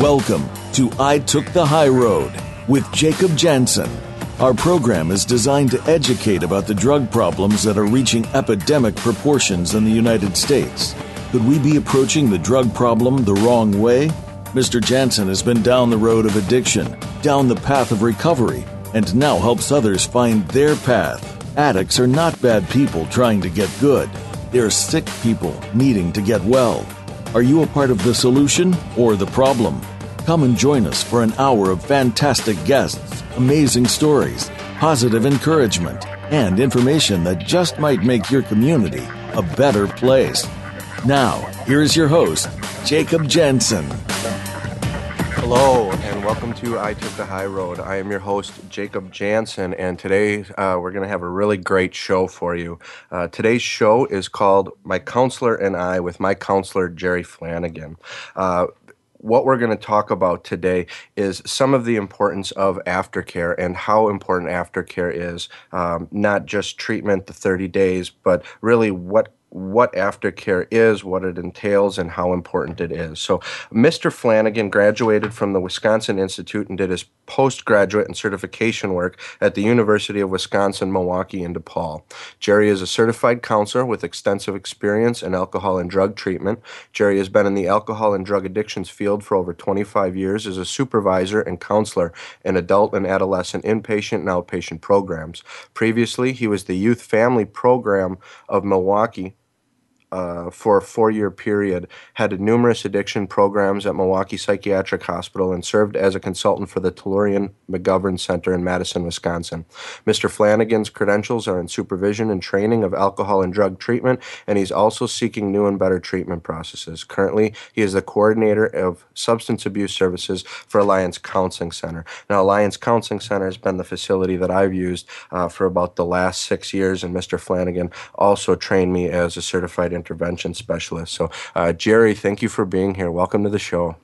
Welcome to I Took the High Road with Jacob Jansen. Our program is designed to educate about the drug problems that are reaching epidemic proportions in the United States. Could we be approaching the drug problem the wrong way? Mr. Jansen has been down the road of addiction, down the path of recovery, and now helps others find their path. Addicts are not bad people trying to get good. They're sick people needing to get well. Are you a part of the solution or the problem? Come and join us for an hour of fantastic guests, amazing stories, positive encouragement, and information that just might make your community a better place. Now, here's your host, Jacob Jansen. Hello, and welcome to I Took the High Road. I am your host, Jacob Jansen, and today uh, we're going to have a really great show for you. Uh, today's show is called My Counselor and I with my counselor, Jerry Flanagan. Uh, what we're going to talk about today is some of the importance of aftercare and how important aftercare is, um, not just treatment, the 30 days, but really what what aftercare is, what it entails, and how important it is. So, Mr. Flanagan graduated from the Wisconsin Institute and did his postgraduate and certification work at the University of Wisconsin Milwaukee in DePaul. Jerry is a certified counselor with extensive experience in alcohol and drug treatment. Jerry has been in the alcohol and drug addictions field for over 25 years as a supervisor and counselor in adult and adolescent inpatient and outpatient programs. Previously, he was the youth family program of Milwaukee uh, for a four year period, had numerous addiction programs at Milwaukee Psychiatric Hospital, and served as a consultant for the Tellurian McGovern Center in Madison, Wisconsin. Mr. Flanagan's credentials are in supervision and training of alcohol and drug treatment, and he's also seeking new and better treatment processes. Currently, he is the coordinator of substance abuse services for Alliance Counseling Center. Now, Alliance Counseling Center has been the facility that I've used uh, for about the last six years, and Mr. Flanagan also trained me as a certified intervention specialist. So, uh, Jerry, thank you for being here. Welcome to the show.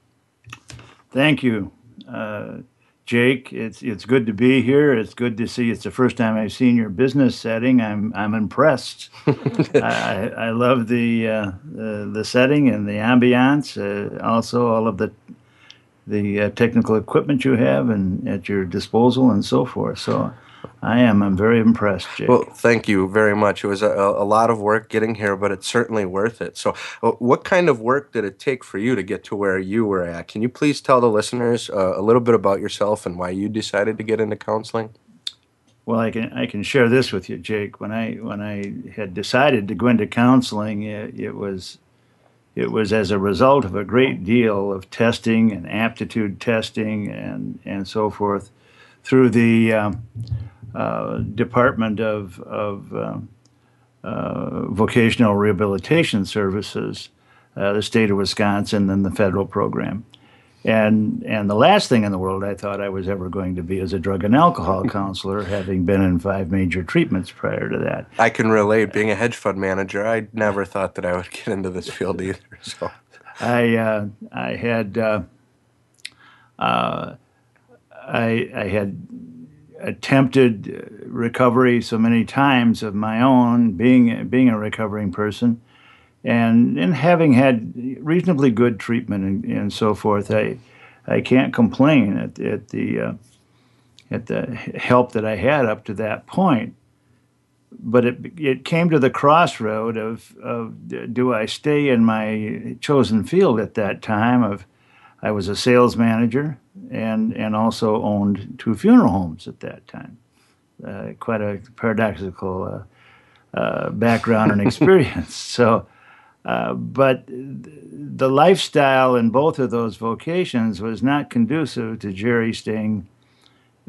Thank you, uh, Jake. It's it's good to be here. It's good to see. It's the first time I've seen your business setting. I'm I'm impressed. I, I love the, uh, the, the setting and the ambiance. Uh, also, all of the the uh, technical equipment you have and at your disposal and so forth. So I am. I'm very impressed, Jake. Well, thank you very much. It was a, a lot of work getting here, but it's certainly worth it. So, uh, what kind of work did it take for you to get to where you were at? Can you please tell the listeners uh, a little bit about yourself and why you decided to get into counseling? Well, I can I can share this with you, Jake. When I when I had decided to go into counseling, it, it was it was as a result of a great deal of testing and aptitude testing and and so forth through the um, uh, Department of, of uh, uh, Vocational Rehabilitation Services, uh, the state of Wisconsin, and the federal program. And, and the last thing in the world I thought I was ever going to be is a drug and alcohol counselor, having been in five major treatments prior to that. I can relate. Being a hedge fund manager, I never thought that I would get into this field either. So, I uh, I had uh, uh, I, I had attempted recovery so many times of my own, being being a recovering person, and and having had reasonably good treatment and, and so forth, I I can't complain at, at the uh, at the help that I had up to that point. But it it came to the crossroad of of do I stay in my chosen field at that time of I was a sales manager and and also owned two funeral homes at that time. Uh, quite a paradoxical uh, uh, background and experience. So, uh, but the lifestyle in both of those vocations was not conducive to Jerry staying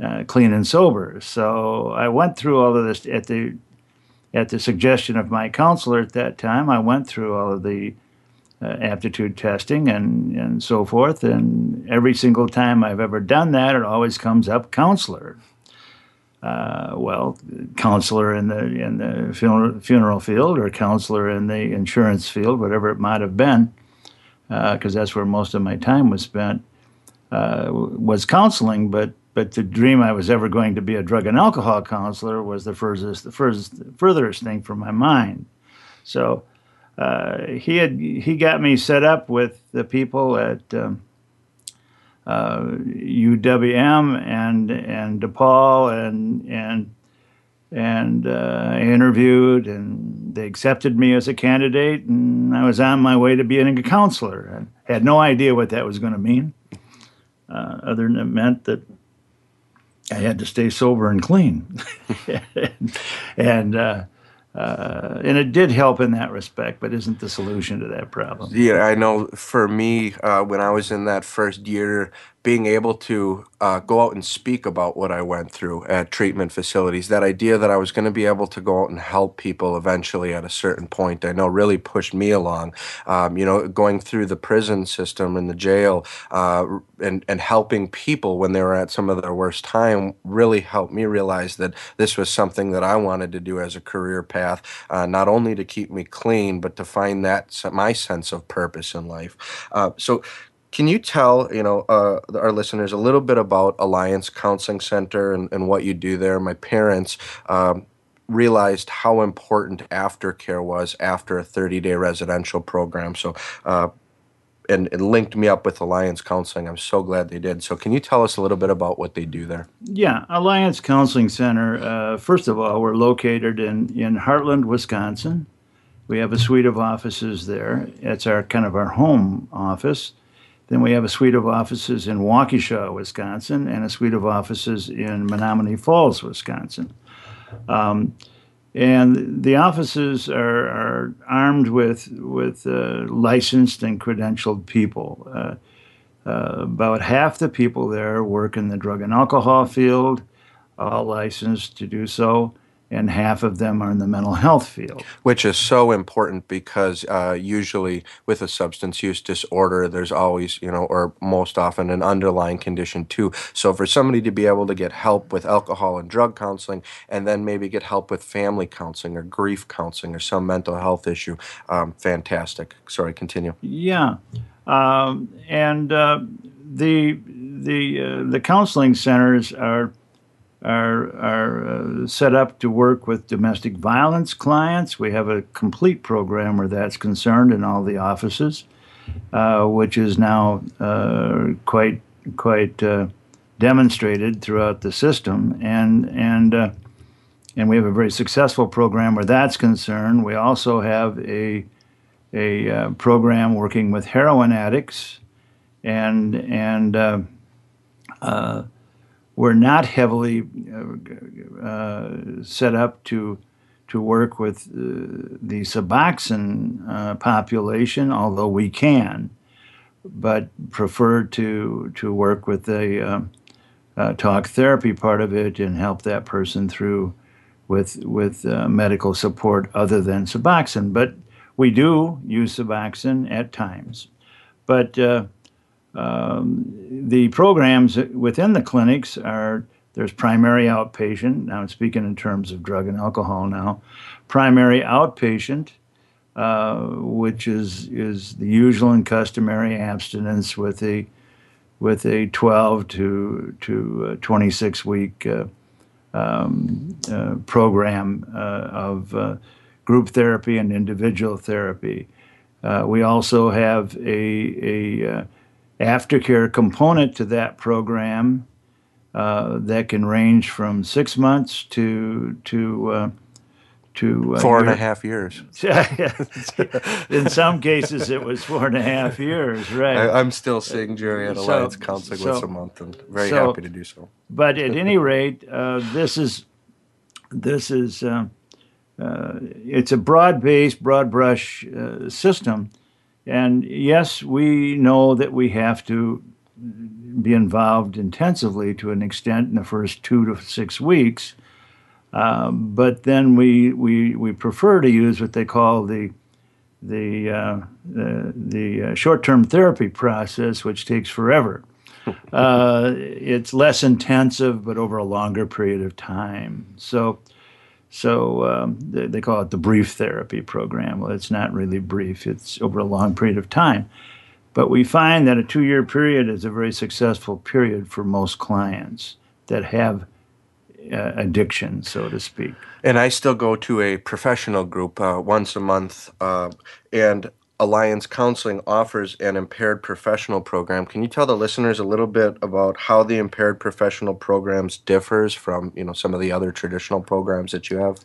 uh, clean and sober. So I went through all of this at the at the suggestion of my counselor at that time. I went through all of the aptitude testing and, and so forth. And every single time I've ever done that, it always comes up counselor. Uh, well, counselor in the in the funeral, funeral field or counselor in the insurance field, whatever it might have been, because uh, that's where most of my time was spent. uh, was counseling, but but to dream I was ever going to be a drug and alcohol counselor was the furthest the furthest furthest thing from my mind. So uh, he had he got me set up with the people at um, uh, UWM and and DePaul and and and uh, I interviewed and they accepted me as a candidate and I was on my way to being a counselor. I had no idea what that was going to mean, uh, other than it meant that I had to stay sober and clean, and uh, uh, and it did help in that respect, but isn't the solution to that problem. Yeah, I know. For me, uh, when I was in that first year, being able to uh, go out and speak about what I went through at treatment facilities, that idea that I was going to be able to go out and help people eventually at a certain point, I know really pushed me along. Um, you know, going through the prison system and the jail uh, and, and helping people when they were at some of their worst time really helped me realize that this was something that I wanted to do as a career path, uh, not only to keep me clean, but to find that my sense of purpose in life. Uh, so, can you tell you know uh, our listeners a little bit about Alliance Counseling Center and, and what you do there? My parents um, realized how important aftercare was after a 30-day residential program. So. Uh, and, and, linked me up with Alliance Counseling. I'm so glad they did. So, can you tell us a little bit about what they do there? Yeah, Alliance Counseling Center. Uh, first of all, we're located in in Hartland, Wisconsin. We have a suite of offices there. It's our kind of our home office. Then we have a suite of offices in Waukesha, Wisconsin, and a suite of offices in Menomonee Falls, Wisconsin. Um, and the offices are, are armed with with uh, licensed and credentialed people. Uh, uh, about half the people there work in the drug and alcohol field, all licensed to do so and half of them are in the mental health field. Which is so important because uh, usually with a substance use disorder, there's always, you know, or most often an underlying condition too. So for somebody to be able to get help with alcohol and drug counseling and then maybe get help with family counseling or grief counseling or some mental health issue, um, fantastic. Sorry, continue. Yeah. Um, and uh, the, the, uh, the counseling centers are are, are uh, set up to work with domestic violence clients. We have a complete program where that's concerned in all the offices, uh, which is now uh, quite quite uh, demonstrated throughout the system, and and uh, and we have a very successful program where that's concerned. We also have a a uh, program working with heroin addicts, and and we're not heavily uh, uh, set up to to work with uh, the Suboxone uh, population, although we can, but prefer to to work with the uh, uh, talk therapy part of it and help that person through with with medical support other than Suboxone. But we do use Suboxone at times, but um, the programs within the clinics are there's primary outpatient. Now I'm speaking in terms of drug and alcohol now. Primary outpatient, uh, which is is the usual and customary abstinence with a with a 12 to to 26 week uh, um, uh, program uh, of uh, group therapy and individual therapy. Uh, we also have a a aftercare component to that program uh, that can range from six months to to uh, to uh, four and a half years. In some cases, it was four and a half years. Right. I, am still seeing Jerry at Alliance so, Counseling so, once a month, and very so, happy to do so. But at any rate, uh, this is this is uh, uh, it's a broad-based, broad brush system and yes, we know that we have to be involved intensively to an extent in the first two to six weeks. Uh, but then we, we, we prefer to use what they call the, the, uh, the, the uh, short term therapy process, which takes forever. Uh, it's less intensive, but over a longer period of time. So so um, they, they, call it the brief therapy program. Well, it's not really brief, it's over a long period of time. But we find that a two year period is a very successful period for most clients that have uh, addiction, so to speak. And I still go to a professional group uh, once a month, uh, and Alliance Counseling offers an impaired professional program. Can you tell the listeners a little bit about how the impaired professional programs differs from you know some of the other traditional programs that you have?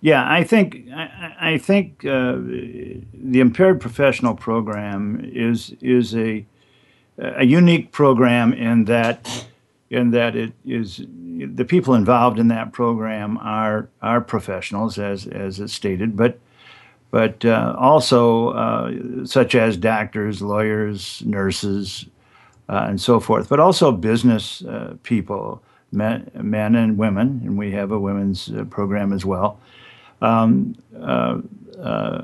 Yeah, I think I, I think uh, the impaired professional program is is a a unique program in that in that it is the people involved in that program are are professionals as as it's stated, but but uh, also uh, such as doctors, lawyers, nurses, uh, and so forth, but also business uh, people, men, men and women, and we have a women's uh, program as well um, uh,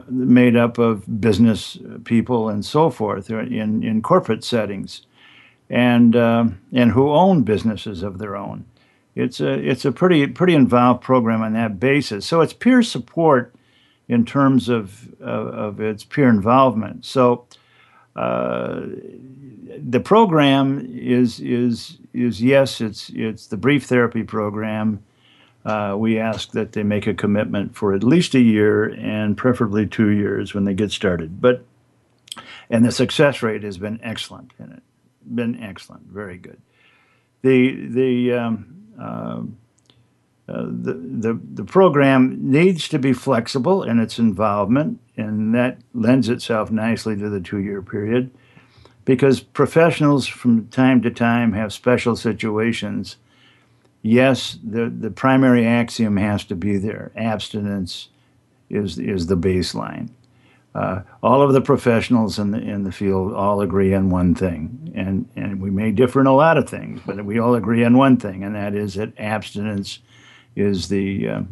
made up of business people and so forth in, in corporate settings and, and who own businesses of their own. It's a, it's a pretty, pretty involved program on that basis. So it's peer support in terms of, of, of its peer involvement. So uh, the program is, is, is yes, it's, it's the brief therapy program uh, we ask that they make a commitment for at least a year and preferably two years when they get started. But and the success rate has been excellent in it, been excellent, very good. The the um, uh, uh, the, the, the program needs to be flexible in its involvement, and that lends itself nicely to the two year period because professionals from time to time have special situations yes, the, the primary axiom has to be there. Abstinence is, is the baseline. Uh, all of the professionals in the in the field all agree on one thing, and and we may differ in a lot of things, but we all agree on one thing, and that is that abstinence is the uh,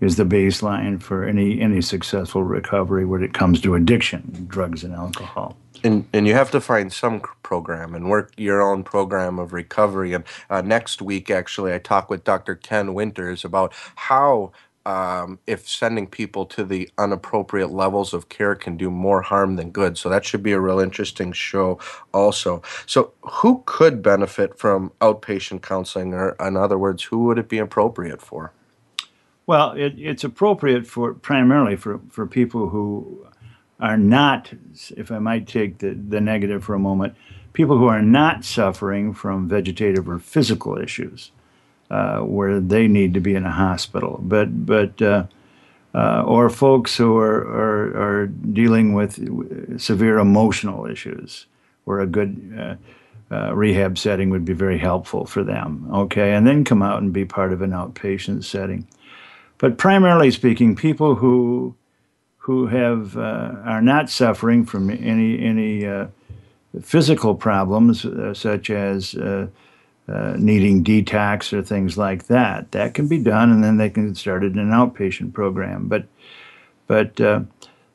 is the baseline for any any successful recovery when it comes to addiction, drugs and alcohol. And, and you have to find some program and work your own program of recovery. And uh, next week, actually, I talk with Dr. Ken Winters about how um, if sending people to the inappropriate levels of care can do more harm than good. So that should be a real interesting show, also. So, who could benefit from outpatient counseling, or in other words, who would it be appropriate for? Well, it, it's appropriate for primarily for, for people who are not, if I might take the, the negative for a moment, people who are not suffering from vegetative or physical issues uh, where they need to be in a hospital. But, but uh, uh, or folks who are, are, are, dealing with severe emotional issues where a good uh, uh, rehab setting would be very helpful for them. Okay, and then come out and be part of an outpatient setting. But primarily speaking, people who who have are not suffering from any any physical problems such as uh, needing detox or things like that. That can be done, and then they can start in an outpatient program. But but uh,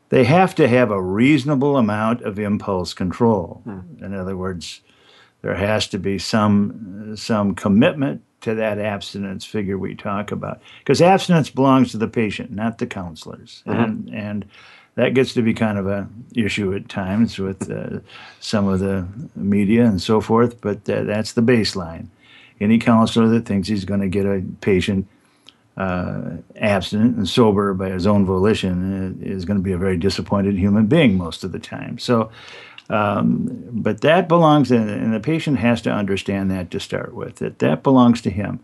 they have to have a reasonable amount of impulse control. Hmm. In other words, there has to be some some commitment to that abstinence figure we talk about because abstinence belongs to the patient not the counselors mm-hmm. and and that gets to be kind of a issue at times with uh, some of the media and so forth but uh, that's the baseline any counselor that thinks he's going to get a patient uh, abstinent and sober by his own volition uh, is going to be a very disappointed human being most of the time so um, but that belongs, in, and the patient has to understand that to start with, that that belongs to him.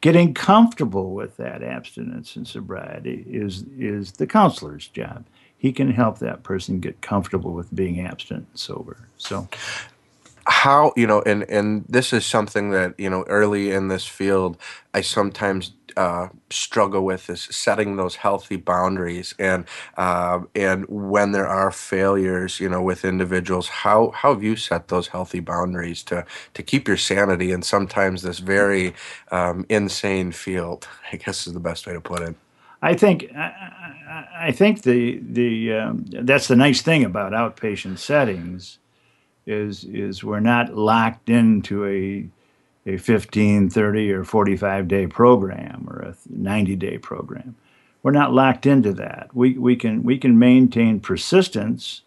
Getting comfortable with that abstinence and sobriety is, is the counselor's job. He can help that person get comfortable with being abstinent and sober. So, how you know and and this is something that you know early in this field i sometimes uh, struggle with is setting those healthy boundaries and uh, and when there are failures you know with individuals how how have you set those healthy boundaries to to keep your sanity in sometimes this very um, insane field i guess is the best way to put it I think I, I think the the um, that's the nice thing about outpatient settings is is we're not locked into a a 15, 30, or 45 day program or a 90 day program. We're not locked into that. We, we, can, we can maintain persistence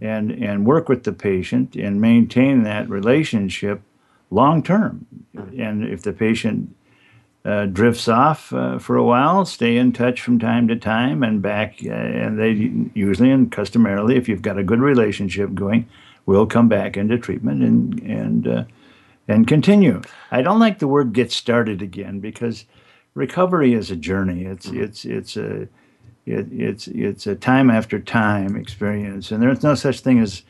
and and work with the patient and maintain that relationship long term. And if the patient uh, drifts off uh, for a while, stay in touch from time to time and back. Uh, and they usually and customarily, if you've got a good relationship going, will come back into treatment and and uh, and continue. I don't like the word "get started" again because recovery is a journey. It's it's it's a it, it's it's a time after time experience, and there's no such thing as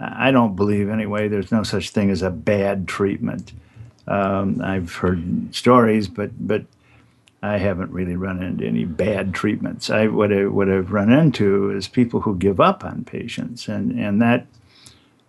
I don't believe anyway. There's no such thing as a bad treatment. Um, I've heard stories, but but I haven't really run into any bad treatments. I what I what I've run into is people who give up on patients, and and that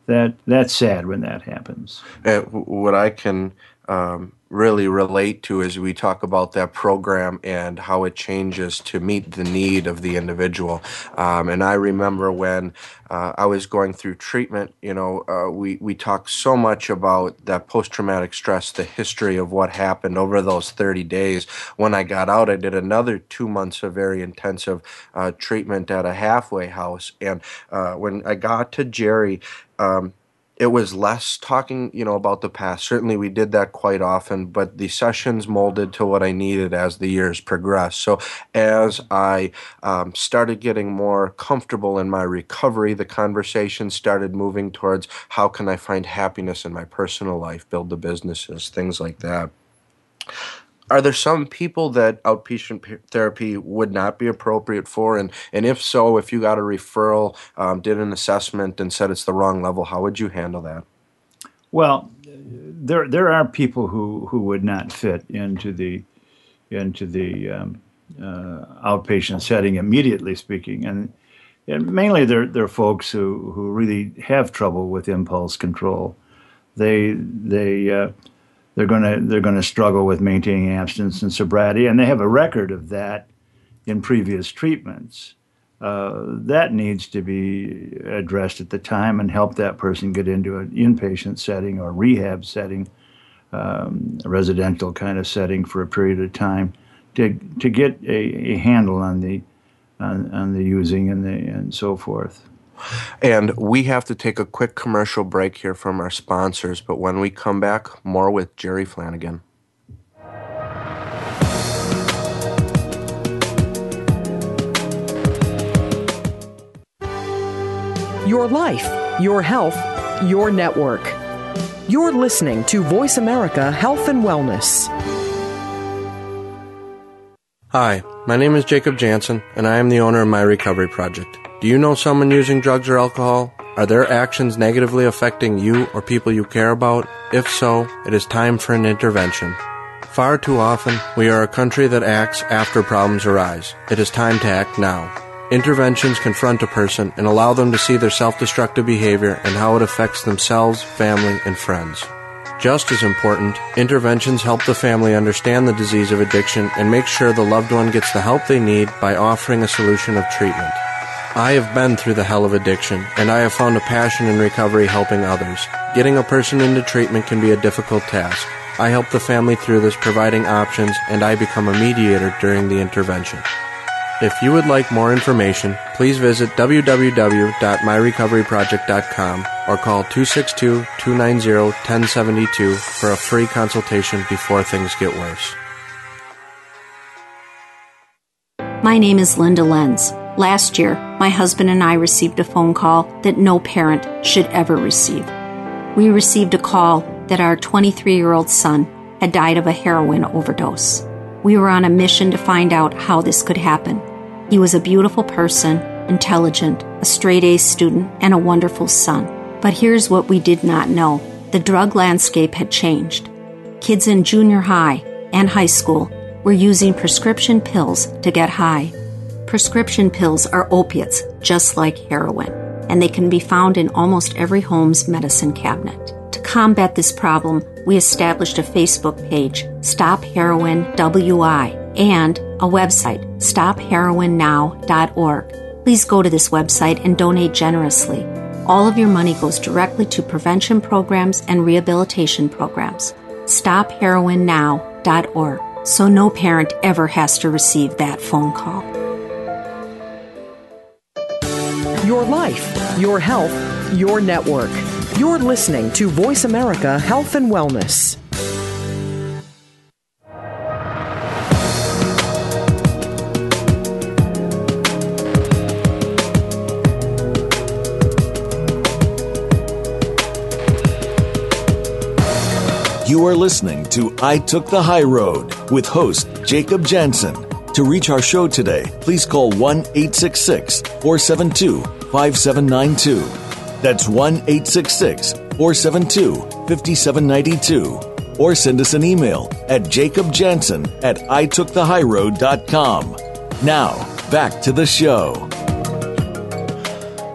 that that's sad when that happens. Uh, what I can um, really relate to as we talk about that program and how it changes to meet the need of the individual. Um, and I remember when uh, I was going through treatment, you know, uh, we, we talked so much about that post traumatic stress, the history of what happened over those 30 days. When I got out, I did another two months of very intensive uh, treatment at a halfway house. And uh, when I got to Jerry, um, it was less talking, you know, about the past. Certainly, we did that quite often, but the sessions molded to what I needed as the years progressed. So, as I um, started getting more comfortable in my recovery, the conversation started moving towards how can I find happiness in my personal life, build the businesses, things like that are there some people that outpatient therapy would not be appropriate for? And, and if so, if you got a referral, um, did an assessment, and said it's the wrong level, how would you handle that? Well, there there are people who, who would not fit into the into the um, uh, outpatient setting immediately speaking, and, and mainly they're they're folks who, who really have trouble with impulse control. They they uh, they're going to they're going to struggle with maintaining abstinence and sobriety, and they have a record of that in previous treatments. Uh, that needs to be addressed at the time and help that person get into an inpatient setting or rehab setting, um, a residential kind of setting for a period of time to to get a, a handle on the on, on the using and the and so forth. And we have to take a quick commercial break here from our sponsors, but when we come back, more with Jerry Flanagan. Your life, your health, your network. You're listening to Voice America Health and Wellness. Hi, my name is Jacob Jansen, and I am the owner of My Recovery Project. Do you know someone using drugs or alcohol? Are their actions negatively affecting you or people you care about? If so, it is time for an intervention. Far too often, we are a country that acts after problems arise. It is time to act now. Interventions confront a person and allow them to see their self destructive behavior and how it affects themselves, family, and friends. Just as important, interventions help the family understand the disease of addiction and make sure the loved one gets the help they need by offering a solution of treatment. I have been through the hell of addiction, and I have found a passion in recovery helping others. Getting a person into treatment can be a difficult task. I help the family through this, providing options, and I become a mediator during the intervention. If you would like more information, please visit www.myrecoveryproject.com or call 262 290 1072 for a free consultation before things get worse. My name is Linda Lenz. Last year, my husband and I received a phone call that no parent should ever receive. We received a call that our 23 year old son had died of a heroin overdose. We were on a mission to find out how this could happen. He was a beautiful person, intelligent, a straight A student, and a wonderful son. But here's what we did not know the drug landscape had changed. Kids in junior high and high school were using prescription pills to get high. Prescription pills are opiates, just like heroin, and they can be found in almost every home's medicine cabinet. To combat this problem, we established a Facebook page, Stop Heroin WI, and a website, stopheroinnow.org. Please go to this website and donate generously. All of your money goes directly to prevention programs and rehabilitation programs. StopHeroinNow.org so no parent ever has to receive that phone call. Your life, your health, your network. You're listening to Voice America Health and Wellness. You are listening to I Took the High Road with host Jacob Jansen. To reach our show today, please call 1 866 472 5792. That's 1 866 472 5792. Or send us an email at jacobjansen at itookthehighroad.com. Now, back to the show.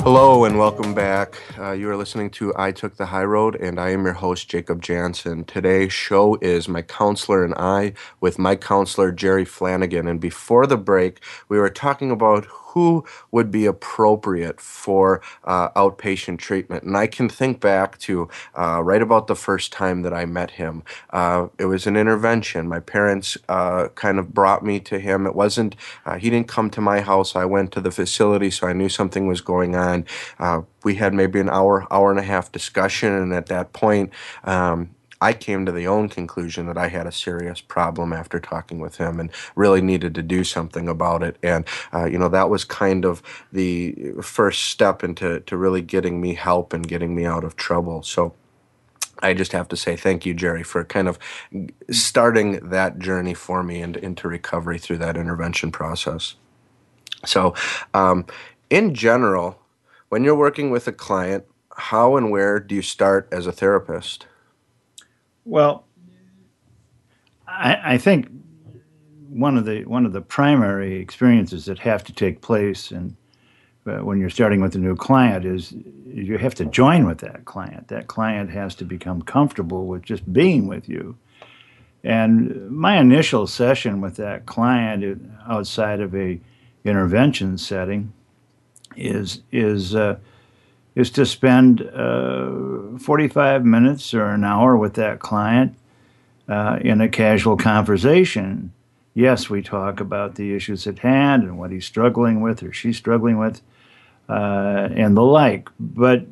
Hello and welcome back. Uh, you are listening to I Took the High Road, and I am your host, Jacob Jansen. Today's show is My Counselor and I with my counselor, Jerry Flanagan. And before the break, we were talking about who would be appropriate for uh, outpatient treatment. And I can think back to uh, right about the first time that I met him. Uh, it was an intervention. My parents uh, kind of brought me to him. It wasn't, uh, he didn't come to my house. I went to the facility, so I knew something was going on. Uh, we had maybe an hour, hour and a half discussion, and at that point, um, I came to the own conclusion that I had a serious problem after talking with him and really needed to do something about it. And, uh, you know, that was kind of the first step into to really getting me help and getting me out of trouble. So, I just have to say thank you, Jerry, for kind of starting that journey for me and into recovery through that intervention process. So, um, in general, when you're working with a client, how and where do you start as a therapist? Well, I, I, think one of the one of the primary experiences that have to take place and uh, when you're starting with a new client is you have to join with that client. That client has to become comfortable with just being with you. And my initial session with that client outside of a intervention setting is is uh, is to spend uh, 45 minutes or an hour with that client uh, in a casual conversation. Yes, we talk about the issues at hand and what he's struggling with or she's struggling with uh, and the like, but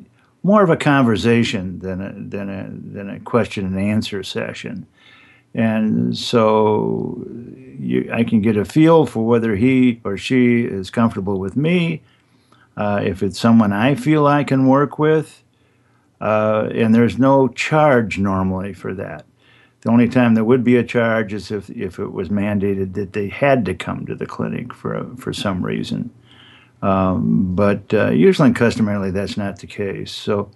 more of a conversation than a, than a, than a question and answer session. And so you, I can get a feel for whether he or she is comfortable with me uh, if it's someone I feel I can work with, uh, and there's no charge normally for that. The only time there would be a charge is if, if it was mandated that they had to come to the clinic for, for some reason. Um, but uh, usually and customarily, that's not the case. So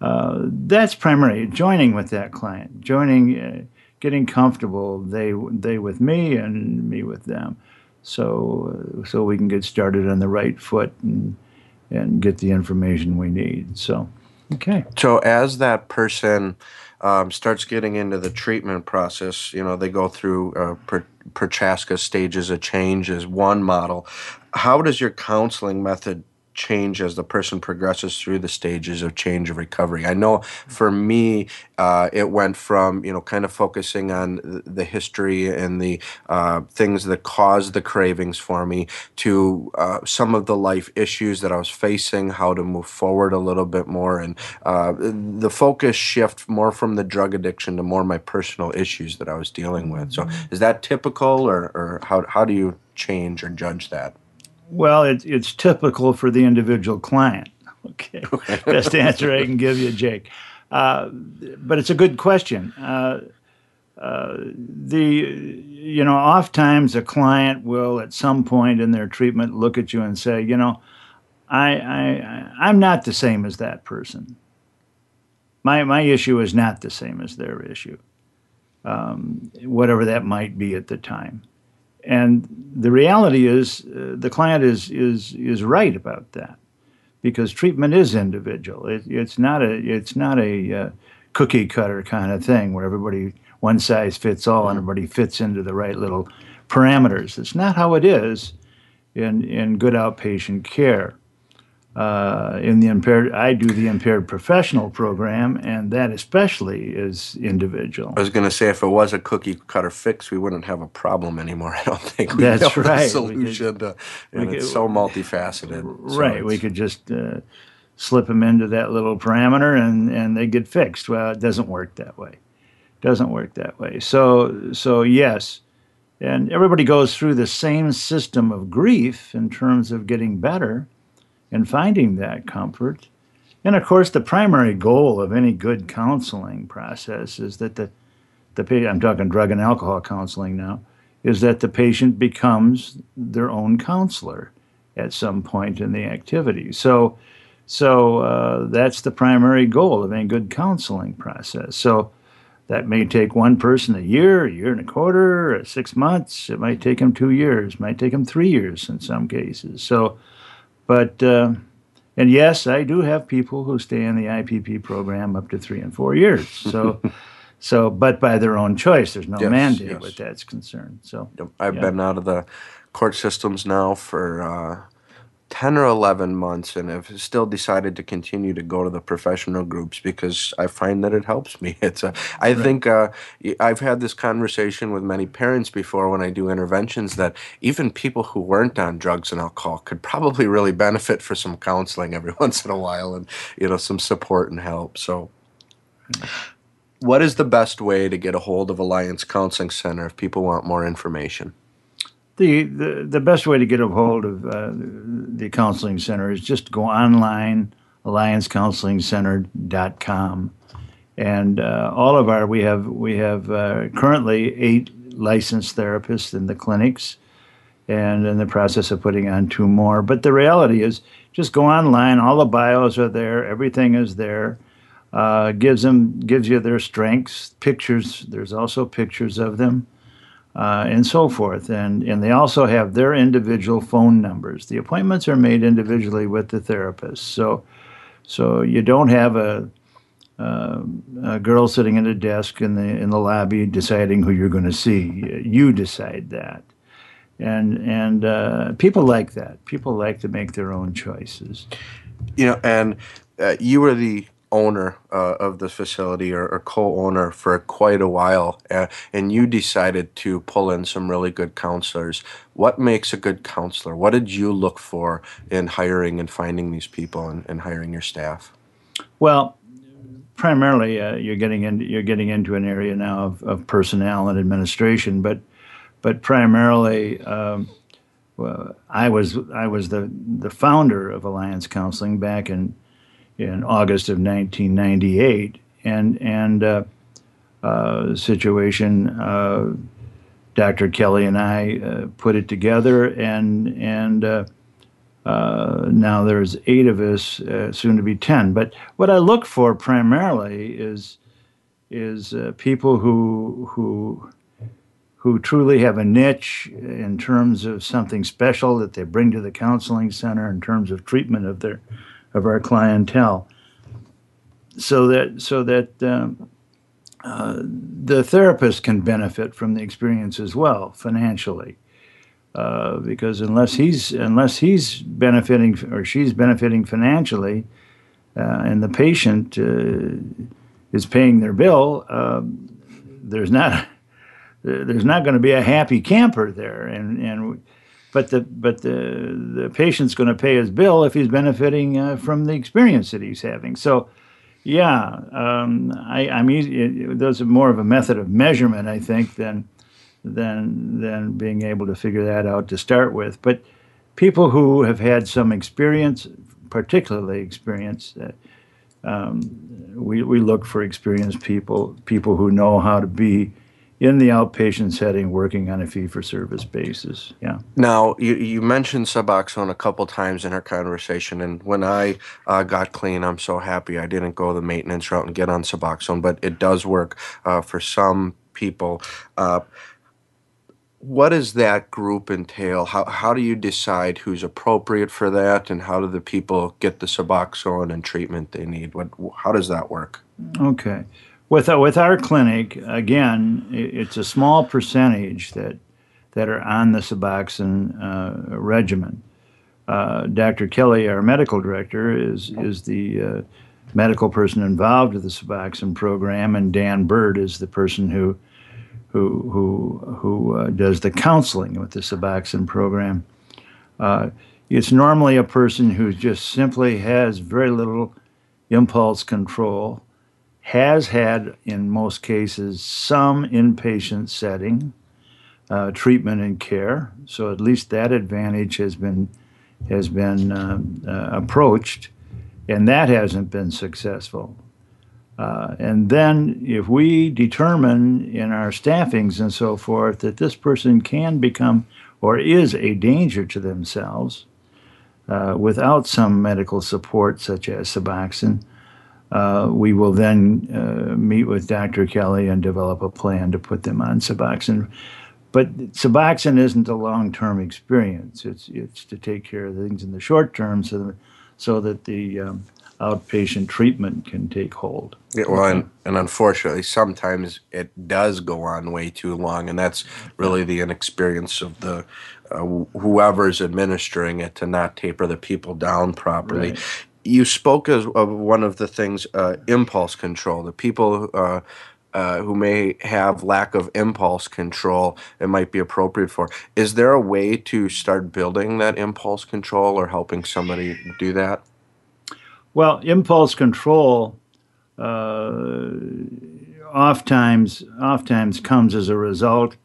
uh, that's primarily joining with that client, joining, uh, getting comfortable, they, they with me and me with them. So, uh, so we can get started on the right foot and, and get the information we need. So, okay. So, as that person um, starts getting into the treatment process, you know, they go through uh, Prochaska stages of change as one model. How does your counseling method change as the person progresses through the stages of change of recovery. I know for me, uh, it went from you know kind of focusing on the history and the uh, things that caused the cravings for me to uh, some of the life issues that I was facing, how to move forward a little bit more, and uh, the focus shift more from the drug addiction to more my personal issues that I was dealing with. So mm-hmm. is that typical, or, or how how do you change or judge that? Well, it, it's typical for the individual client. Okay, best answer I can give you, Jake. Uh, but it's a good question. Uh, uh, the you know, oftentimes a client will at some point in their treatment look at you and say, you know, I I I'm not the same as that person. My my issue is not the same as their issue, um, whatever that might be at the time and the reality is uh, the client is is is right about that because treatment is individual. It, it's not a it's not a uh, cookie cutter kind of thing where everybody one size fits all and everybody fits into the right little parameters. It's not how it is in in good outpatient care. Uh, in the impaired. I do the impaired professional program, and that especially is individual. I was going to say, if it was a cookie cutter fix, we wouldn't have a problem anymore. I don't think we That's right. Solution, could- to, and we it's so multifaceted. So right. We could just uh, slip them into that little parameter, and and they get fixed. Well, it doesn't work that way. Doesn't work that way. So so yes, and everybody goes through the same system of grief in terms of getting better and finding that comfort. And of course, the primary goal of any good counseling process is that the the I'm talking drug and alcohol counseling now is that the patient becomes their own counselor at some point in the activity. So so uh, that's the primary goal of any good counseling process. So that may take one person a year, a year and a quarter, six months. It might take them two years, might take them three years in some cases. So, but, uh, and yes, I do have people who stay in the IPP program up to three and four years. So, so, but by their own choice, there's no Yes, mandate yes. with that's concerned. So, Yep. I've Yeah. been out of the court systems now for uh, 10 or 11 months and have still decided to continue to go to the professional groups because I find that it helps me. It's a, I think uh, I've had this conversation with many parents before when I do interventions that even people who weren't on drugs and alcohol could probably really benefit for some counseling every once in a while and you know some support and help. So what is the best way to get a hold of Alliance Counseling Center if people want more information? The, the, best way to get a hold of uh, the counseling center is just go online, alliancecounselingcenter.com. And uh, all of our, we have, we have uh, currently eight licensed therapists in the clinics and in the process of putting on two more. But the reality is just go online, all the bios are there, everything is there. Uh, gives them gives you their strengths, pictures. There's also pictures of them uh, and so forth. And, and they also have their individual phone numbers. The appointments are made individually with the therapist. So, so you don't have a, uh, a girl sitting at a desk in the, in the lobby deciding who you're going to see. You decide that. And, and uh, people like that. People like to make their own choices. you know, and uh, you were the owner uh, of the facility or, or co-owner for quite a while, uh, and you decided to pull in some really good counselors. What makes a good counselor? What did you look for in hiring and finding these people and, and hiring your staff? Well, primarily uh, you're getting into you're getting into an area now of, of personnel and administration, but but primarily um, well, I was I was the the founder of Alliance Counseling back in in August of 1998, and and uh, uh, situation. Uh, Dr. Kelly and I uh, put it together, and and uh, uh, now there's eight of us, soon to be ten. But what I look for primarily is is people who who who truly have a niche in terms of something special that they bring to the counseling center in terms of treatment of their of our clientele. So that so that um, uh, the therapist can benefit from the experience as well financially. Uh, because unless he's unless he's benefiting or she's benefiting financially, uh, and the patient uh, is paying their bill, um, there's not there's not going to be a happy camper there, and and but the but the the patient's going to pay his bill if he's benefiting uh, from the experience that he's having. So. Yeah, um, I, I'm easy. It, those are more of a method of measurement, I think, than than than being able to figure that out to start with. But people who have had some experience, particularly experience, uh, um, we we look for experienced people, people who know how to be in the outpatient setting, working on a fee for service basis. Yeah. Now, you, you mentioned Suboxone a couple times in our conversation, and when I uh, got clean, I'm so happy I didn't go the maintenance route and get on Suboxone, but it does work uh, for some people. Uh, what does that group entail? How, how do you decide who's appropriate for that, and how do the people get the Suboxone and treatment they need? What, how does that work? Okay. With uh, with our clinic, again, i- it's a small percentage that that are on the Suboxone uh, regimen. Uh, Dr. Kelly, our medical director, is is the uh, medical person involved with the Suboxone program, and Dan Bird is the person who who who who uh, does the counseling with the Suboxone program. Uh, it's normally a person who just simply has very little impulse control, has had in most cases some inpatient setting uh, treatment and care. So at least that advantage has been has been uh, uh, approached, and that hasn't been successful. Uh, and then, if we determine in our staffings and so forth that this person can become or is a danger to themselves uh, without some medical support, such as Suboxone, uh, we will then uh, meet with Dr. Kelly and develop a plan to put them on Suboxone. But Suboxone isn't a long-term experience. It's it's to take care of things in the short term, so that, so that the um, outpatient treatment can take hold. Yeah, well, and, and unfortunately, sometimes it does go on way too long, and that's really the inexperience of the uh, whoever's administering it to not taper the people down properly. Right. You spoke as, of one of the things, uh, impulse control. The people uh, uh, who may have lack of impulse control, it might be appropriate for. Is there a way to start building that impulse control or helping somebody do that? Well, impulse control uh, oftentimes oftentimes comes as a result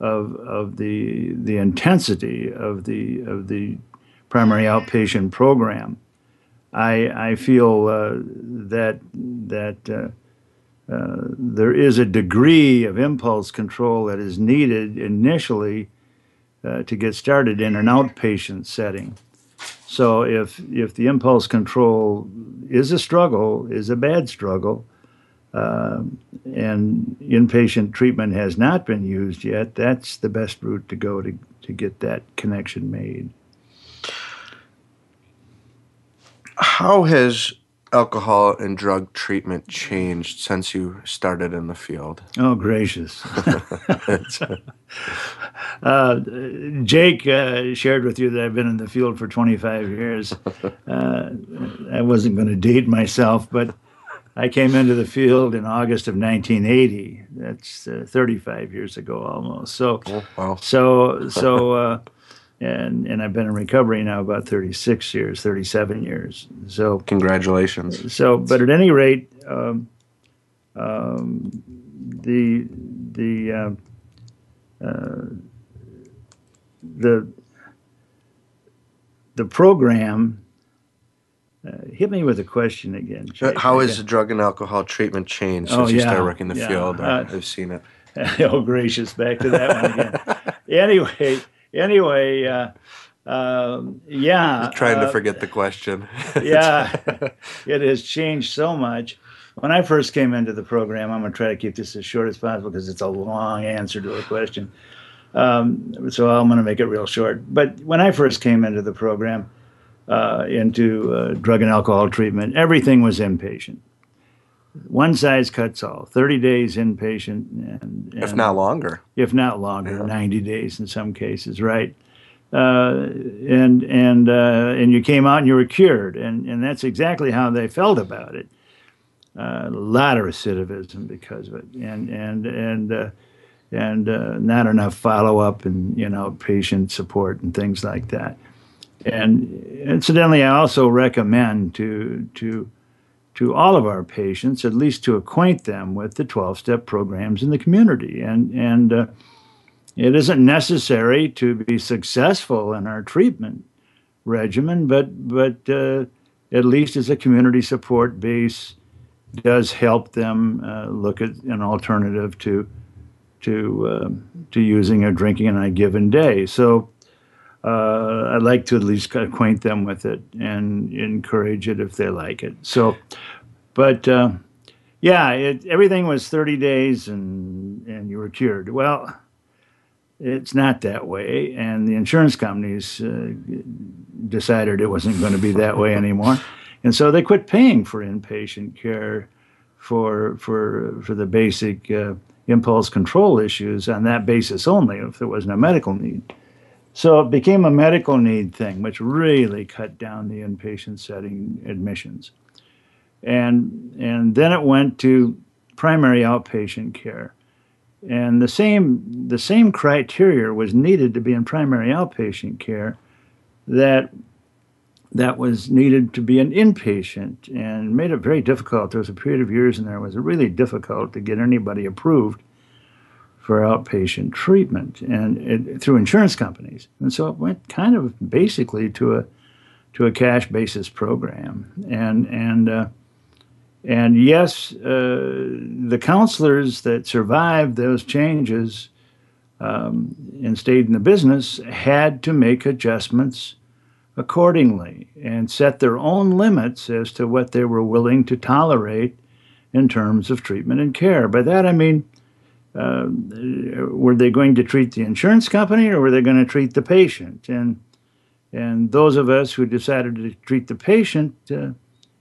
of of the the intensity of the of the primary outpatient program. I I feel uh, that that uh, uh, there is a degree of impulse control that is needed initially uh, to get started in an outpatient setting. So if if the impulse control is a struggle, is a bad struggle, uh, and inpatient treatment has not been used yet, that's the best route to go to, to get that connection made. How has alcohol and drug treatment changed since you started in the field? Oh, gracious. uh, Jake uh, shared with you that I've been in the field for 25 years. Uh, I wasn't going to date myself, but I came into the field in August of 1980. That's uh, 35 years ago almost. So, Oh, wow. so, so, uh, and and I've been in recovery now about 36 years, 37 years. So, Congratulations. so, but at any rate, um, um, the the uh, uh, the the program. Uh, hit me with a question again. Uh, Jake. How has the drug and alcohol treatment changed since Oh, you yeah, started working the yeah. field? Uh, I've seen it. oh gracious back to that one again anyway anyway uh, um, yeah Trying to uh, forget the question. yeah it has changed so much. When i first came into the program i'm going to try to keep this as short as possible because it's a long answer to a question. Um, so i'm going to make it real short. But when i first came into the program uh, into uh, drug and alcohol treatment everything was inpatient one size cuts all 30 days inpatient and, if not longer. if not longer, 90 days in some cases, right? Uh, and and uh, and you came out and you were cured, and and that's exactly how they felt about it. Uh, a lot of recidivism because of it, and and and uh, and uh, not enough follow up and you know patient support and things like that. And incidentally, I also recommend to to to all of our patients, at least to acquaint them with the 12 step programs in the community. And, and uh, it isn't necessary to be successful in our treatment regimen, but, but uh, at least as a community support base, does help them uh, look at an alternative to to um to using or drinking on a given day. So uh, I'd like to at least acquaint them with it and encourage it if they like it. So, but uh, yeah, it, everything was 30 days and and you were cured. Well, it's not that way, and the insurance companies uh, decided it wasn't going to be that way anymore, and so they quit paying for inpatient care for for for the basic uh, impulse control issues on that basis only. If there wasn't a medical need. So it became a medical need thing, which really cut down the inpatient setting admissions. And, and then it went to primary outpatient care. And the same, the same criteria was needed to be in primary outpatient care that that was needed to be an inpatient and made it very difficult. There was a period of years in there was really difficult to get anybody approved for outpatient treatment and it, through insurance companies. And so it went kind of basically to a to a cash basis program. And and uh, and yes, uh, the counselors that survived those changes um, and stayed in the business had to make adjustments accordingly and set their own limits as to what they were willing to tolerate in terms of treatment and care. By that I mean, uh, were they going to treat the insurance company or were they going to treat the patient? And and those of us who decided to treat the patient, uh,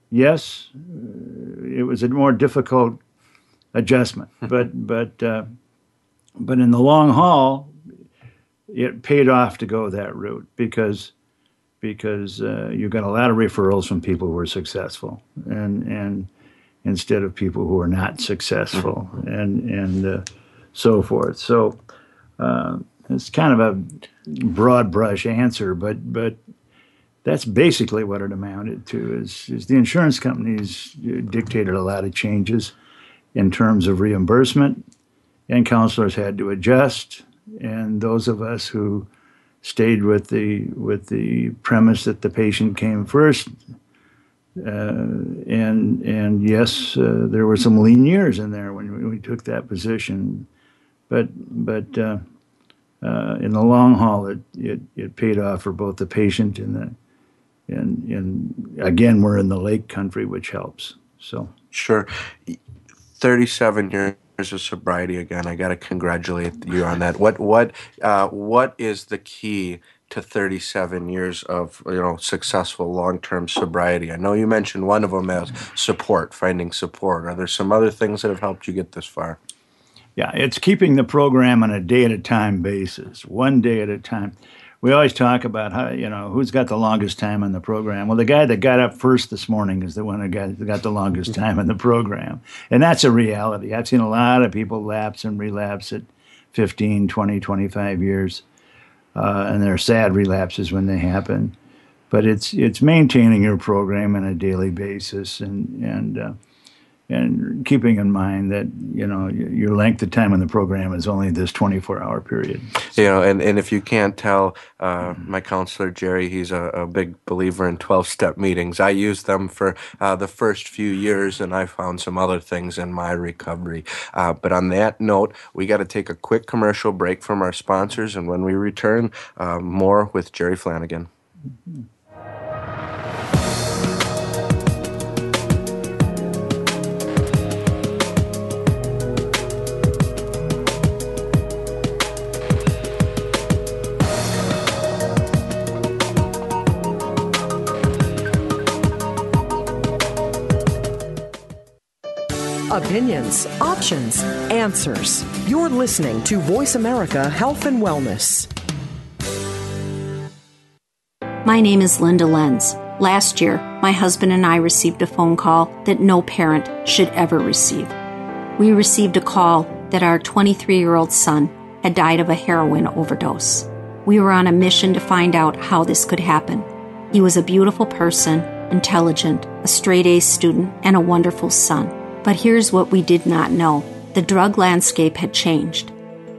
yes, uh, it was a more difficult adjustment, but but uh, but in the long haul, it paid off to go that route because because uh, you got a lot of referrals from people who were successful and and instead of people who are not successful mm-hmm. and and uh, so forth. So uh, it's kind of a broad brush answer, but but that's basically what it amounted to. Is is the insurance companies dictated a lot of changes in terms of reimbursement, and counselors had to adjust, and those of us who stayed with the with the premise that the patient came first. Uh, and and yes, uh, there were some lean years in there when we, we took that position, but but uh, uh in the long haul, it, it it paid off for both the patient and the and and again we're in the lake country, which helps. So sure, thirty-seven years of sobriety again. I got to congratulate you on that. What what uh, what is the key to 37 years of you know successful long-term sobriety? I know you mentioned one of them as support, finding support. Are there some other things that have helped you get this far? Yeah, it's keeping the program on a day at a time basis, one day at a time we always talk about how you know who's got the longest time on the program. Well, the guy that got up first this morning is the one that got, got the longest time in the program, and that's a reality. I've seen a lot of people lapse and relapse at 15, 20, 25 years, uh, and they're sad relapses when they happen. But it's it's maintaining your program on a daily basis and and uh, and keeping in mind that you know your length of time in the program is only this 24 hour period. You know and, and if you can't tell uh, my counselor jerry he's a, a, big believer in 12 step meetings. I used them for uh, the first few years and i found some other things in my recovery. Uh, but on that note we got to take a quick commercial break from our sponsors and when we return uh, more with jerry flanagan. Mm-hmm. Opinions, options, answers. You're listening to Voice America Health and Wellness. My name is Linda Lenz. Last year, my husband and I received a phone call that no parent should ever receive. We received a call that our 23 year old son had died of a heroin overdose. We were on a mission to find out how this could happen. He was a beautiful person, intelligent, a straight A student, and a wonderful son. But here's what we did not know the drug landscape had changed.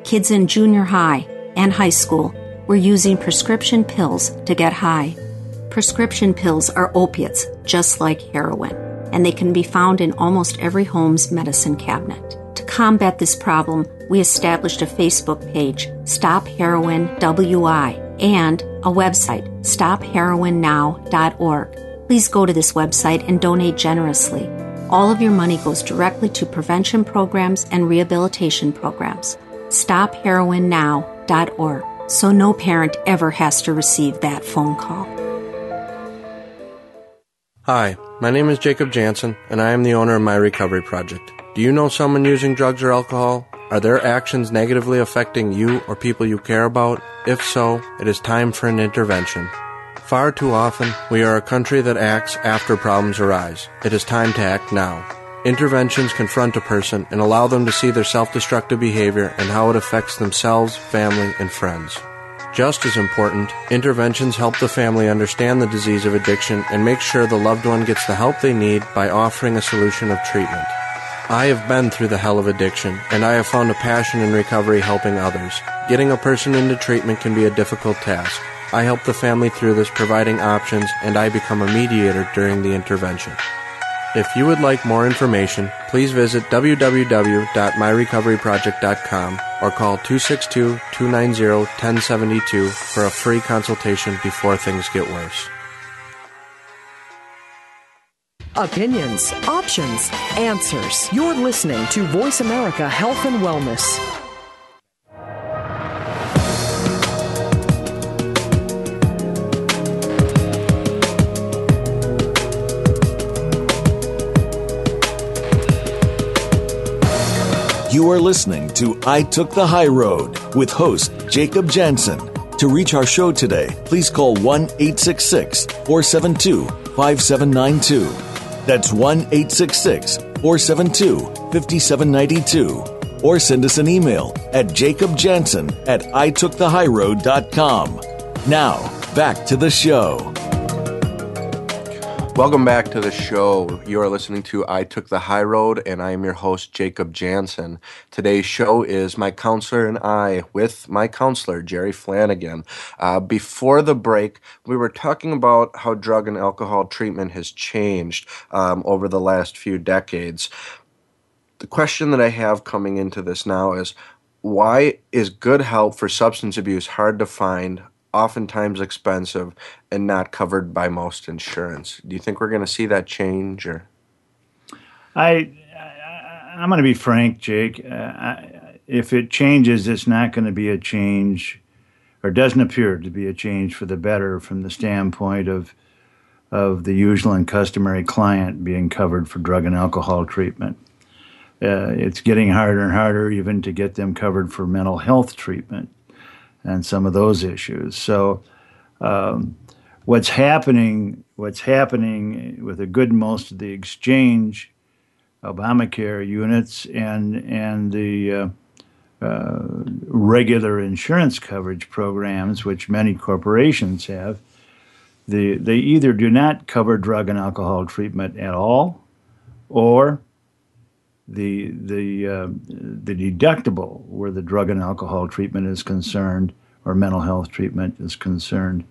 Kids in junior high and high school were using prescription pills to get high. Prescription pills are opiates, just like heroin, and they can be found in almost every home's medicine cabinet. To combat this problem, we established a Facebook page, Stop Heroin WI, and a website, stopheroinnow.org. Please go to this website and donate generously. All of your money goes directly to prevention programs and rehabilitation programs. StopHeroinNow.org so no parent ever has to receive that phone call. Hi, my name is Jacob Jansen, and I am the owner of My Recovery Project. Do you know someone using drugs or alcohol? Are their actions negatively affecting you or people you care about? If so, it is time for an intervention. Far too often, we are a country that acts after problems arise. It is time to act now. Interventions confront a person and allow them to see their self destructive behavior and how it affects themselves, family, and friends. Just as important, interventions help the family understand the disease of addiction and make sure the loved one gets the help they need by offering a solution of treatment. I have been through the hell of addiction, and I have found a passion in recovery helping others. Getting a person into treatment can be a difficult task. I help the family through this, providing options, and I become a mediator during the intervention. If you would like more information, please visit www.myrecoveryproject.com or call 262 290 1072 for a free consultation before things get worse. Opinions, options, answers. You're listening to Voice America Health and Wellness. You are listening to I Took the High Road with host Jacob Jansen. To reach our show today, please call 1 866 472 5792. That's 1 866 472 5792. Or send us an email at jacobjansen at itookthehighroad.com. Now, back to the show. Welcome back to the show. You are listening to I Took the High Road, and I am your host, Jacob Jansen. Today's show is My Counselor and I with my counselor, Jerry Flanagan. Uh, before the break, we were talking about how drug and alcohol treatment has changed um, over the last few decades. The question that I have coming into this now is why is good help for substance abuse hard to find oftentimes expensive and not covered by most insurance. Do you think we're going to see that change or I, I am going to be frank, Jake. Uh, I, if it changes, it's not going to be a change or doesn't appear to be a change for the better from the standpoint of of the usual and customary client being covered for drug and alcohol treatment. Uh, it's getting harder and harder even to get them covered for mental health treatment and some of those issues. So, um, what's happening? What's happening with a good most of the exchange Obamacare units and and the uh, uh, regular insurance coverage programs, which many corporations have, the, they either do not cover drug and alcohol treatment at all, or the the uh, the deductible where the drug and alcohol treatment is concerned or mental health treatment is concerned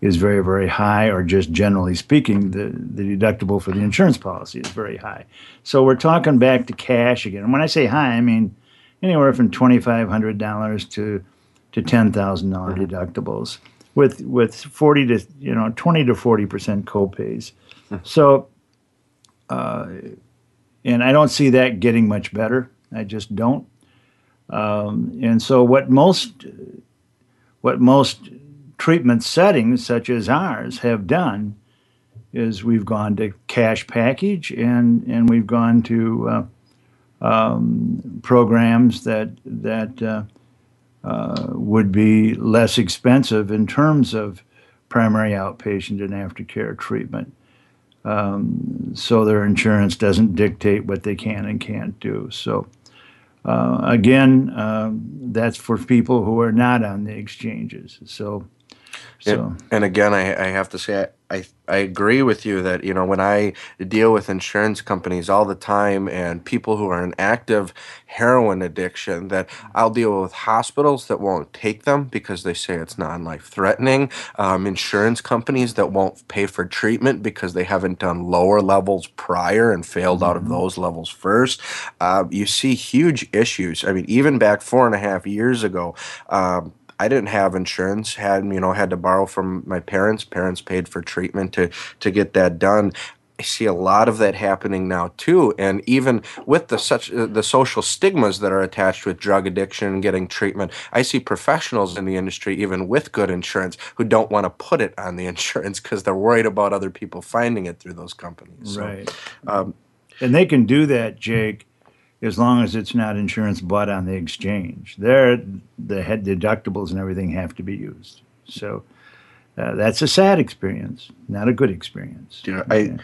is very very high or just generally speaking the, the deductible for the insurance policy is very high so we're talking back to cash again and when i say high i mean anywhere from $2500 to to $10000 mm-hmm. deductibles with with 40 to you know 20 to 40 percent copays mm-hmm. so uh, and I don't see that getting much better. I just don't. Um, and so what most what most treatment settings such as ours have done is we've gone to cash package and and we've gone to uh, um, programs that that uh, uh, would be less expensive in terms of primary outpatient and aftercare treatment um, so their insurance doesn't dictate what they can and can't do. So, uh, again, um, that's for people who are not on the exchanges. So, so. And, and again, I, I have to say, I, I agree with you that you know when I deal with insurance companies all the time and people who are in active heroin addiction that I'll deal with hospitals that won't take them because they say it's non-life threatening um, insurance companies that won't pay for treatment because they haven't done lower levels prior and failed mm-hmm. out of mm-hmm. those levels first uh, you see huge issues I mean even back four and a half years ago um, I didn't have insurance. Had you know had to borrow from my parents. Parents paid for treatment to to get that done. I see a lot of that happening now too, and even with the such uh, the social stigmas that are attached with drug addiction and getting treatment, I see professionals in the industry, even with good insurance, who don't want to put it on the insurance because they're worried about other people finding it through those companies. Right, so, um, and they can do that, Jake, as long as it's not insurance bought on the exchange. There, the head deductibles and everything have to be used. So uh, that's a sad experience, not a good experience. Yeah, I,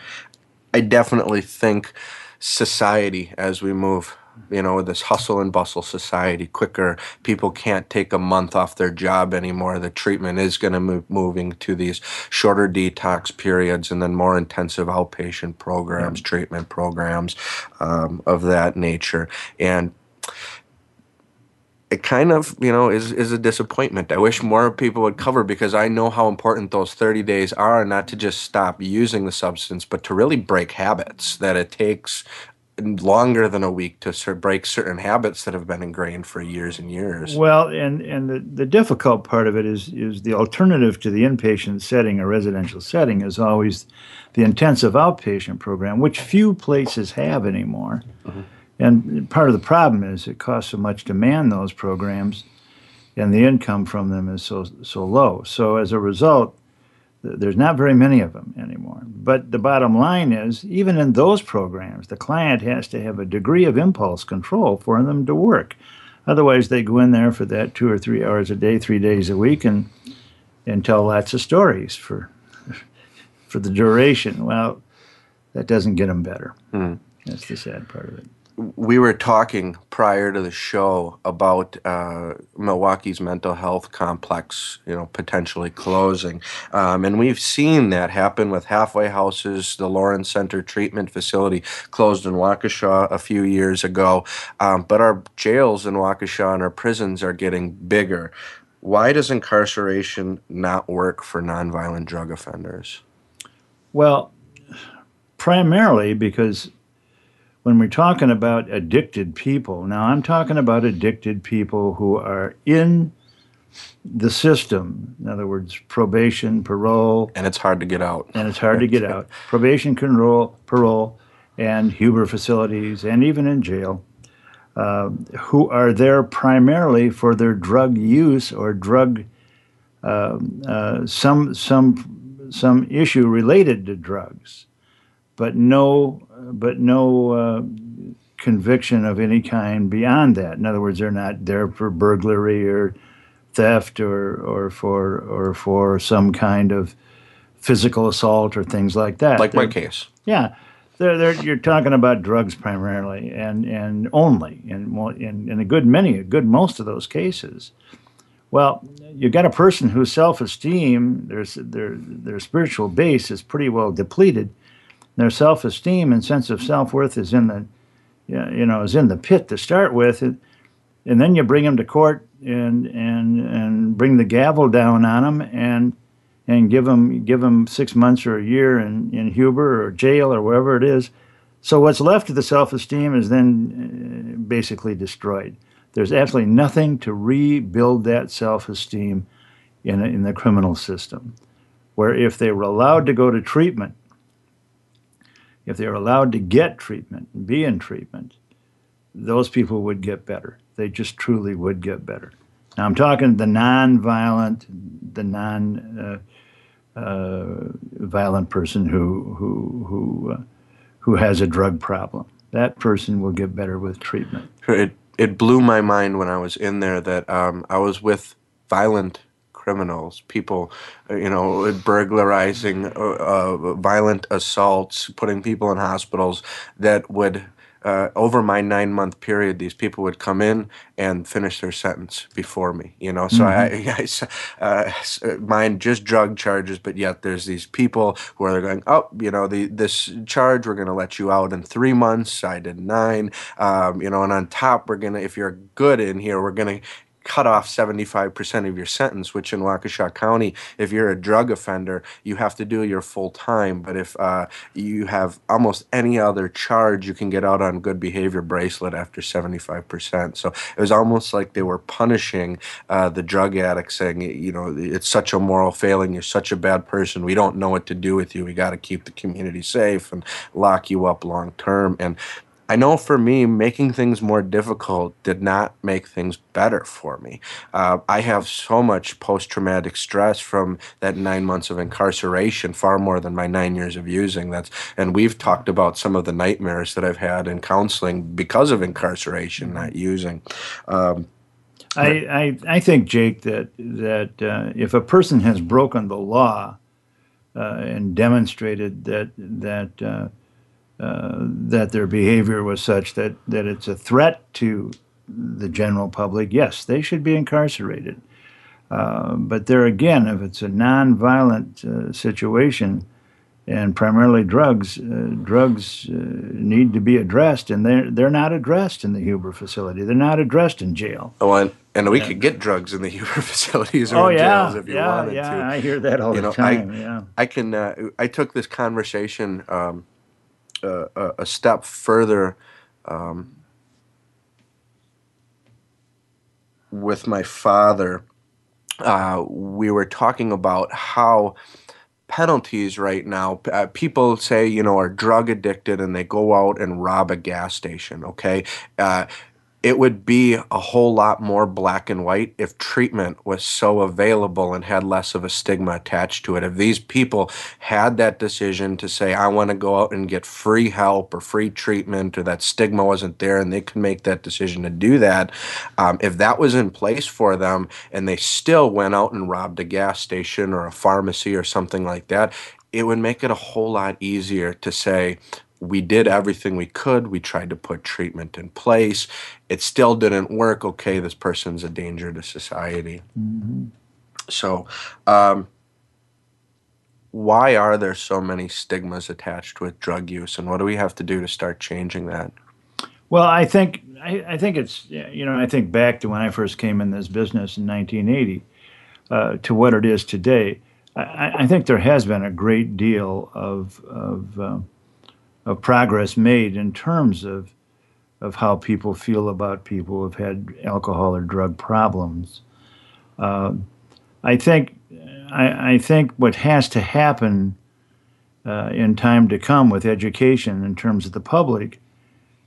I definitely think society as we move you know, this hustle and bustle society quicker. People can't take a month off their job anymore. The treatment is going to move moving to these shorter detox periods and then more intensive outpatient programs, yeah. treatment programs um, of that nature. And it kind of you know is is a disappointment. I wish more people would cover because I know how important those 30 days are not to just stop using the substance but to really break habits that it takes longer than a week to sort of break certain habits that have been ingrained for years and years. Well, and and the, the difficult part of it is is the alternative to the inpatient setting, a residential setting, is always the intensive outpatient program, which few places have anymore. Mm-hmm. And part of the problem is it costs so much to man those programs, and the income from them is so so low. So as a result, there's not very many of them anymore. But the bottom line is, even in those programs, the client has to have a degree of impulse control for them to work. Otherwise, they go in there for that two or three hours a day, three days a week, and and tell lots of stories for for the duration. Well, that doesn't get them better. Mm. That's the sad part of it we were talking prior to the show about uh, Milwaukee's mental health complex, you know, potentially closing, um, and we've seen that happen with halfway houses. The Lawrence Center Treatment Facility closed in Waukesha a few years ago, um, but our jails in Waukesha and our prisons are getting bigger. Why does incarceration not work for nonviolent drug offenders? Well, primarily because when we're talking about addicted people, now I'm talking about addicted people who are in the system. In other words, probation, parole. And it's hard to get out. And it's hard to get out. Probation, parole, parole, and Huber facilities, and even in jail, uh, who are there primarily for their drug use or drug, uh, uh, some, some, some issue related to drugs but no, but no uh, conviction of any kind beyond that. In other words, they're not there for burglary or theft or or for or for some kind of physical assault or things like that. Like they're, my case. Yeah. They're, they're, you're talking about drugs primarily and, and only in, in, in a good many, a good most of those cases. Well, you've got a person whose self-esteem, their, their, their spiritual base is pretty well depleted, their self-esteem and sense of self-worth is in the you know is in the pit to start with and, and then you bring them to court and and and bring the gavel down on them and and give them give them six months or a year in, in Huber or jail or wherever it is. So what's left of the self-esteem is then uh, basically destroyed. There's absolutely nothing to rebuild that self-esteem in, in the criminal system. Where if they were allowed to go to treatment if they're allowed to get treatment and be in treatment, those people would get better. They just truly would get better. Now I'm talking the non-violent, the non uh, uh, violent person who who who uh, who has a drug problem. That person will get better with treatment. It it blew my mind when I was in there that um, I was with violent criminals, people, uh, you know, burglarizing, uh, uh, violent assaults, putting people in hospitals that would. Uh, over my nine month period, these people would come in and finish their sentence before me. You know, so mm-hmm. I, I uh, uh, mind just drug charges, but yet there's these people who are going, oh, you know, the this charge we're going to let you out in three months. I did nine. Um, you know, and on top, we're gonna if you're good in here, we're gonna cut off 75% of your sentence, which in Waukesha County, if you're a drug offender, you have to do your full time. But if uh, you have almost any other charge, you can get out on good behavior bracelet after 75%. So it was almost like they were punishing uh, the drug addicts, saying, you know, it's such a moral failing. You're such a bad person. We don't know what to do with you. We got to keep the community safe and lock you up long term. And I know for me, making things more difficult did not make things better for me. Uh, I have so much post traumatic stress from that nine months of incarceration, far more than my nine years of using. That's and we've talked about some of the nightmares that I've had in counseling because of incarceration, not using. Um, I, I, I think, Jake, that that uh, if a person has broken the law uh, and demonstrated that that uh, that their behavior was such that that it's a threat to the general public, yes, they should be incarcerated. Uh, but there again, if it's a nonviolent uh, situation, and primarily drugs. Uh, drugs uh, need to be addressed, and they're they're not addressed in the Huber facility. They're not addressed in jail. Oh, and, and we yeah. could get drugs in the Huber facilities or oh, yeah, jails if you yeah, wanted yeah, to. I hear that all you the know, time. I, yeah, I can. Uh, I took this conversation um, a, step further. Um, with my father, uh, we were talking about how penalties right now. Uh, people say, you know, are drug addicted and they go out and rob a gas station, okay? Uh, it would be a whole lot more black and white if treatment was so available and had less of a stigma attached to it. If these people had that decision to say, I want to go out and get free help or free treatment, or that stigma wasn't there, and they could make that decision to do that, um, if that was in place for them and they still went out and robbed a gas station or a pharmacy or something like that, it would make it a whole lot easier to say, we did everything we could. We tried to put treatment in place. It still didn't work. Okay, this person's a danger to society. Mm-hmm. So, um, why are there so many stigmas attached with drug use, and what do we have to do to start changing that? Well, I think I, I think it's you know I think back to when I first came in this business in 1980 uh, to what it is today. I, I, think there has been a great deal of of um, of progress made in terms of of how people feel about people who've had alcohol or drug problems. Uh, I think I, I, think what has to happen uh, in time to come with education in terms of the public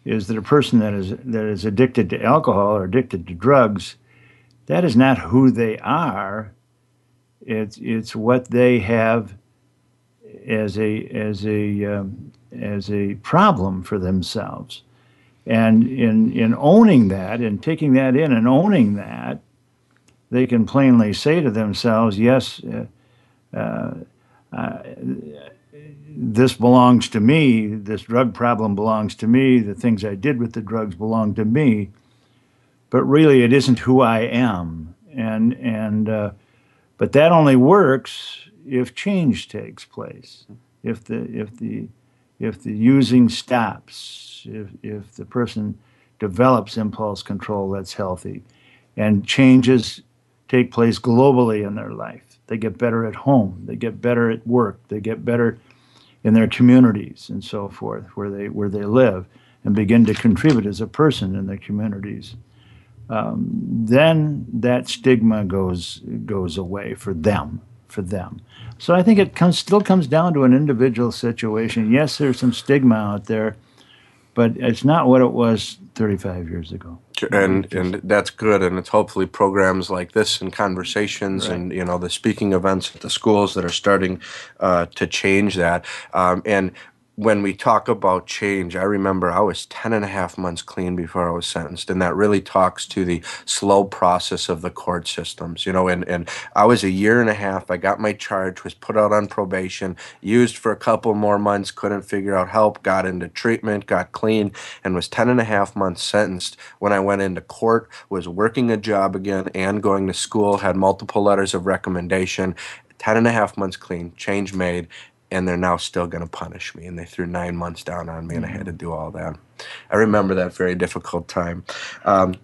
is that a person that is that is addicted to alcohol or addicted to drugs, that is not who they are. It's it's what they have as a as a um, as a problem for themselves. And in, in owning that and taking that in and owning that, they can plainly say to themselves, yes, uh, uh, uh, this belongs to me, this drug problem belongs to me, the things I did with the drugs belong to me, but really it isn't who I am. And, and, uh, but that only works if change takes place, if the, if the, if the using stops, if, if the person develops impulse control that's healthy, and changes take place globally in their life. They get better at home, they get better at work, they get better in their communities and so forth, where they where they live, and begin to contribute as a person in their communities. Um, then that stigma goes goes away for them for them. So I think it comes, still comes down to an individual situation. Yes, there's some stigma out there, but it's not what it was 35 years ago. And and that's good, and it's hopefully programs like this and conversations right. and you know the speaking events at the schools that are starting uh, to change that. Um, and when we talk about change, I remember I was 10 and a half months clean before I was sentenced. And that really talks to the slow process of the court systems, you know. And, and I was a year and a half. I got my charge, was put out on probation, used for a couple more months, couldn't figure out help, got into treatment, got clean, and was 10 and a half months sentenced. When I went into court, was working a job again and going to school, had multiple letters of recommendation, 10 and a half months clean, change made, and they're now still going to punish me. And they threw nine months down on me, and I had to do all that. I remember that very difficult time. Um,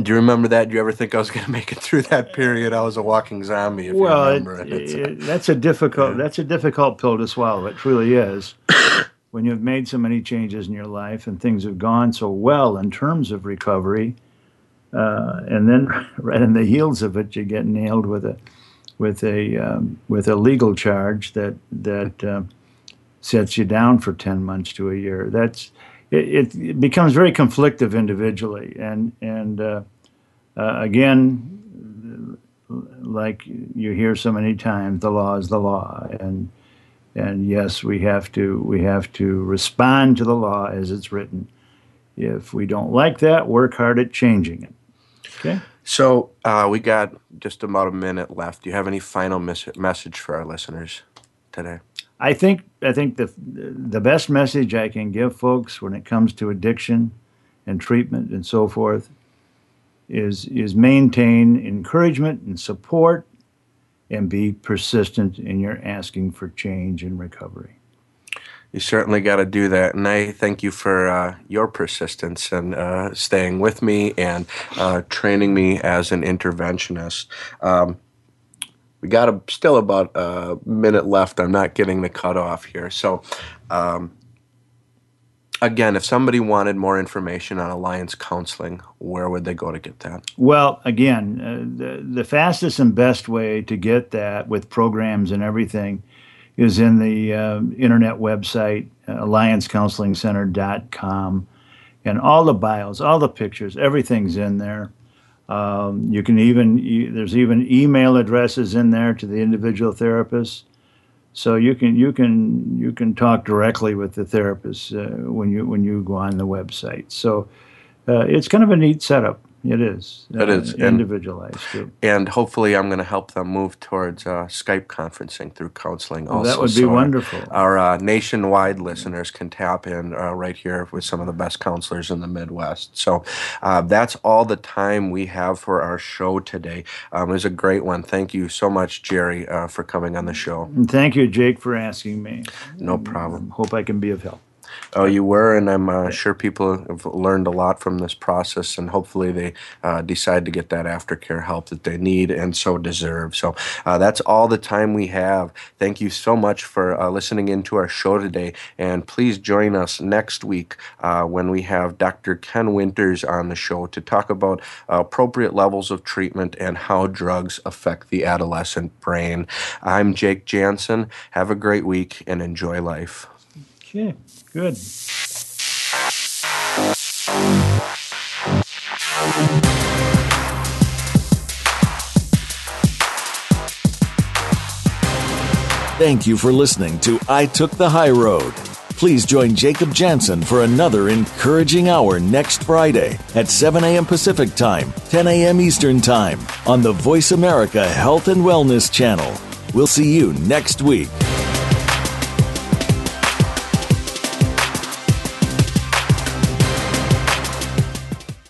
do you remember that? Do you ever think I was going to make it through that period? I was a walking zombie. If well, you remember it, it, that's a difficult. Yeah. That's a difficult pill to swallow. It truly is. when you've made so many changes in your life and things have gone so well in terms of recovery, uh, and then right in the heels of it, you get nailed with a with a um, with a legal charge that that uh, sets you down for ten months to a year. That's it, it, becomes very conflictive individually. And, and uh, uh, again, like you hear so many times, the law is the law. And, and yes, we have to, we have to respond to the law as it's written. If we don't like that, work hard at changing it. Okay? So uh, we got just about a minute left. Do you have any final mes- message for our listeners today? I think I think the the best message I can give folks when it comes to addiction and treatment and so forth is is maintain encouragement and support and be persistent in your asking for change and recovery. You certainly got to do that, and I thank you for uh, your persistence and uh, staying with me and uh, training me as an interventionist. Um, we got a, still about a minute left. I'm not getting the cutoff here. So, um, again, if somebody wanted more information on Alliance Counseling, where would they go to get that? Well, again, uh, the, the fastest and best way to get that with programs and everything is in the uh, internet website, alliancecounselingcenter.com. And all the bios, all the pictures, everything's in there. Um, you can even you, there's even email addresses in there to the individual therapists, so you can you can you can talk directly with the therapist uh, when you when you go on the website. So uh, it's kind of a neat setup. It is. It is uh, individualized too. And hopefully, I'm going to help them move towards uh, Skype conferencing through counseling. Also, that would be so wonderful. Our, our uh, nationwide listeners can tap in uh, right here with some of the best counselors in the Midwest. So uh, that's all the time we have for our show today. Um, it was a great one. Thank you so much, Jerry, uh, for coming on the show. And thank you, Jake, for asking me. No problem. Hope I can be of help. Oh, you were, and I'm uh, sure people have learned a lot from this process, and hopefully they uh, decide to get that aftercare help that they need and so deserve. So uh, that's all the time we have. Thank you so much for uh, listening into our show today, and please join us next week uh, when we have Dr. Ken Winters on the show to talk about appropriate levels of treatment and how drugs affect the adolescent brain. I'm Jake Jansen. Have a great week and enjoy life. Okay. Good. Thank you for listening to I Took the High Road. Please join Jacob Jansen for another encouraging hour next Friday at 7 a.m. Pacific Time, 10 a.m. Eastern Time on the Voice America Health and Wellness Channel. We'll see you next week.